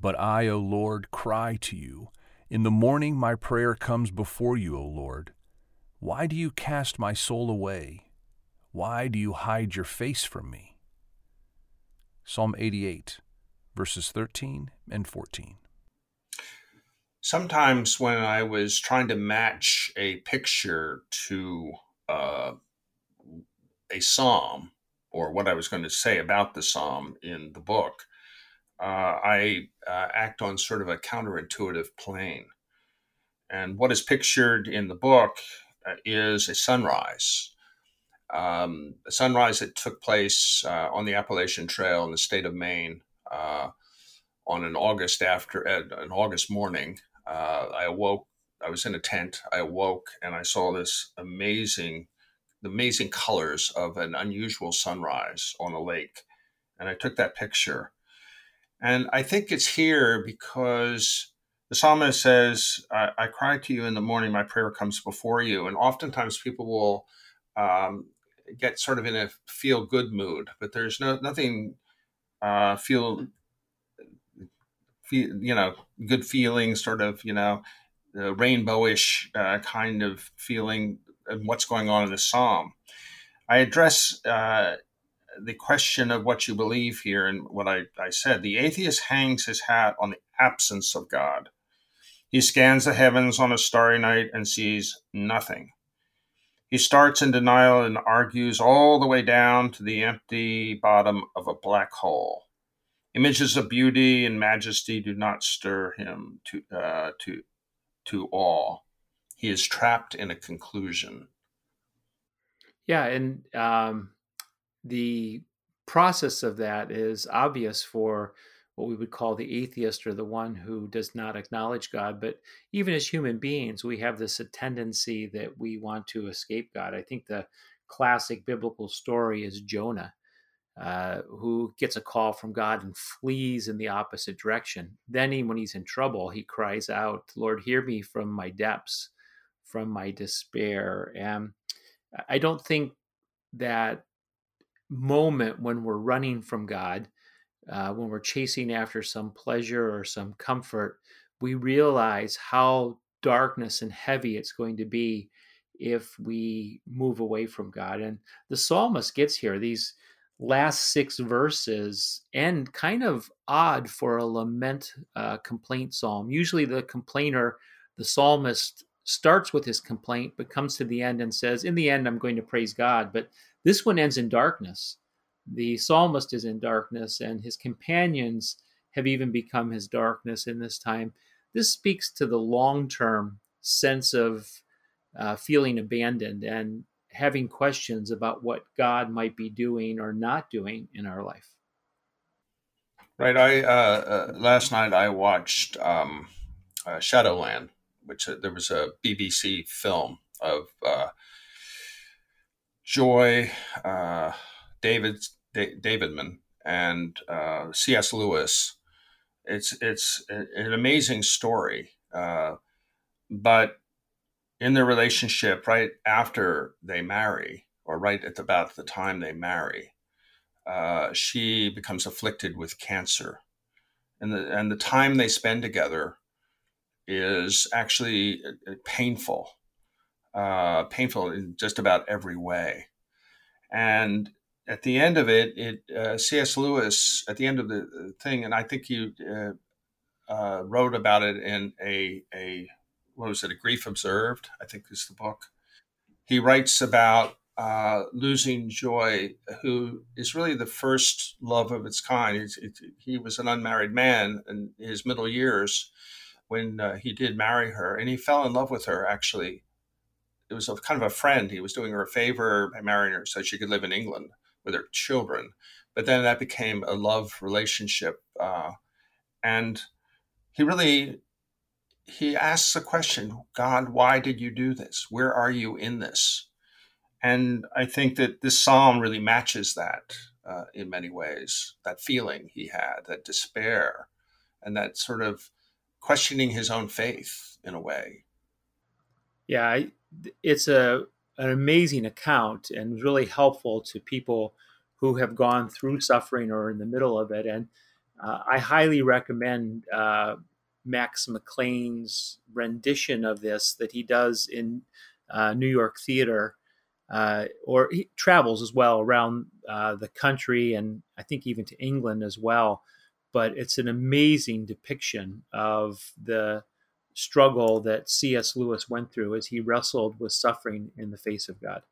But I, O Lord, cry to you. In the morning my prayer comes before you, O Lord. Why do you cast my soul away? Why do you hide your face from me? Psalm 88, verses 13 and 14. Sometimes when I was trying to match a picture to uh, a psalm or what I was going to say about the psalm in the book, uh, I uh, act on sort of a counterintuitive plane. And what is pictured in the book uh, is a sunrise. Um, a sunrise that took place uh, on the Appalachian Trail in the state of Maine uh, on an August after an August morning. I awoke. I was in a tent. I awoke and I saw this amazing, the amazing colors of an unusual sunrise on a lake, and I took that picture. And I think it's here because the psalmist says, I, I, cry to you in the morning, my prayer comes before you. And oftentimes people will um, get sort of in a feel good mood, but there's no nothing uh, feel, feel, you know, good feeling, sort of, you know, the rainbowish uh, kind of feeling and what's going on in the psalm. I address uh, the question of what you believe here and what I, I said. The atheist hangs his hat on the absence of God. He scans the heavens on a starry night and sees nothing. He starts in denial and argues all the way down to the empty bottom of a black hole. Images of beauty and majesty do not stir him to, uh, to, to awe. He is trapped in a conclusion. Yeah, and um, the process of that is obvious for what we would call the atheist or the one who does not acknowledge God. But even as human beings, we have this tendency that we want to escape God. I think the classic biblical story is Jonah, uh, who gets a call from God and flees in the opposite direction. Then, he, when he's in trouble, he cries out, Lord, hear me from my depths, from my despair. And I don't think that moment when we're running from God uh, when we're chasing after some pleasure or some comfort, we realize how darkness and heavy it's going to be if we move away from God. And the psalmist gets here, these last six verses end kind of odd for a lament uh, complaint psalm. Usually, the complainer, the psalmist, starts with his complaint, but comes to the end and says, In the end, I'm going to praise God. But this one ends in darkness the psalmist is in darkness and his companions have even become his darkness in this time. This speaks to the long term sense of uh, feeling abandoned and having questions about what God might be doing or not doing in our life. Right. I uh, uh, last night I watched um, uh, Shadowland, which uh, there was a BBC film of uh, Joy, David Davidman and uh, C.S. Lewis. It's it's an amazing story, uh, but in their relationship, right after they marry, or right at about the time they marry, uh, she becomes afflicted with cancer, and the and the time they spend together is actually uh, painful, uh, painful in just about every way, and at the end of it, it uh, C.S. Lewis at the end of the thing, and I think you uh, uh, wrote about it in a a what was it, a grief observed? I think is the book. He writes about uh, losing Joy, who is really the first love of its kind. It, he was an unmarried man in his middle years when uh, he did marry her, and he fell in love with her actually. It was a kind of a friend. He was doing her a favor by marrying her so she could live in England with her children. But then that became a love relationship, uh, and he really he asks a question: God, why did you do this? Where are you in this? And I think that this psalm really matches that uh, in many ways. That feeling he had, that despair, and that sort of questioning his own faith in a way. Yeah, it's a an amazing account and really helpful to people who have gone through suffering or in the middle of it. And uh, I highly recommend uh, Max McLean's rendition of this that he does in uh, New York theater, uh, or he travels as well around uh, the country and I think even to England as well. But it's an amazing depiction of the struggle that C.S. Lewis went through as he wrestled with suffering in the face of God.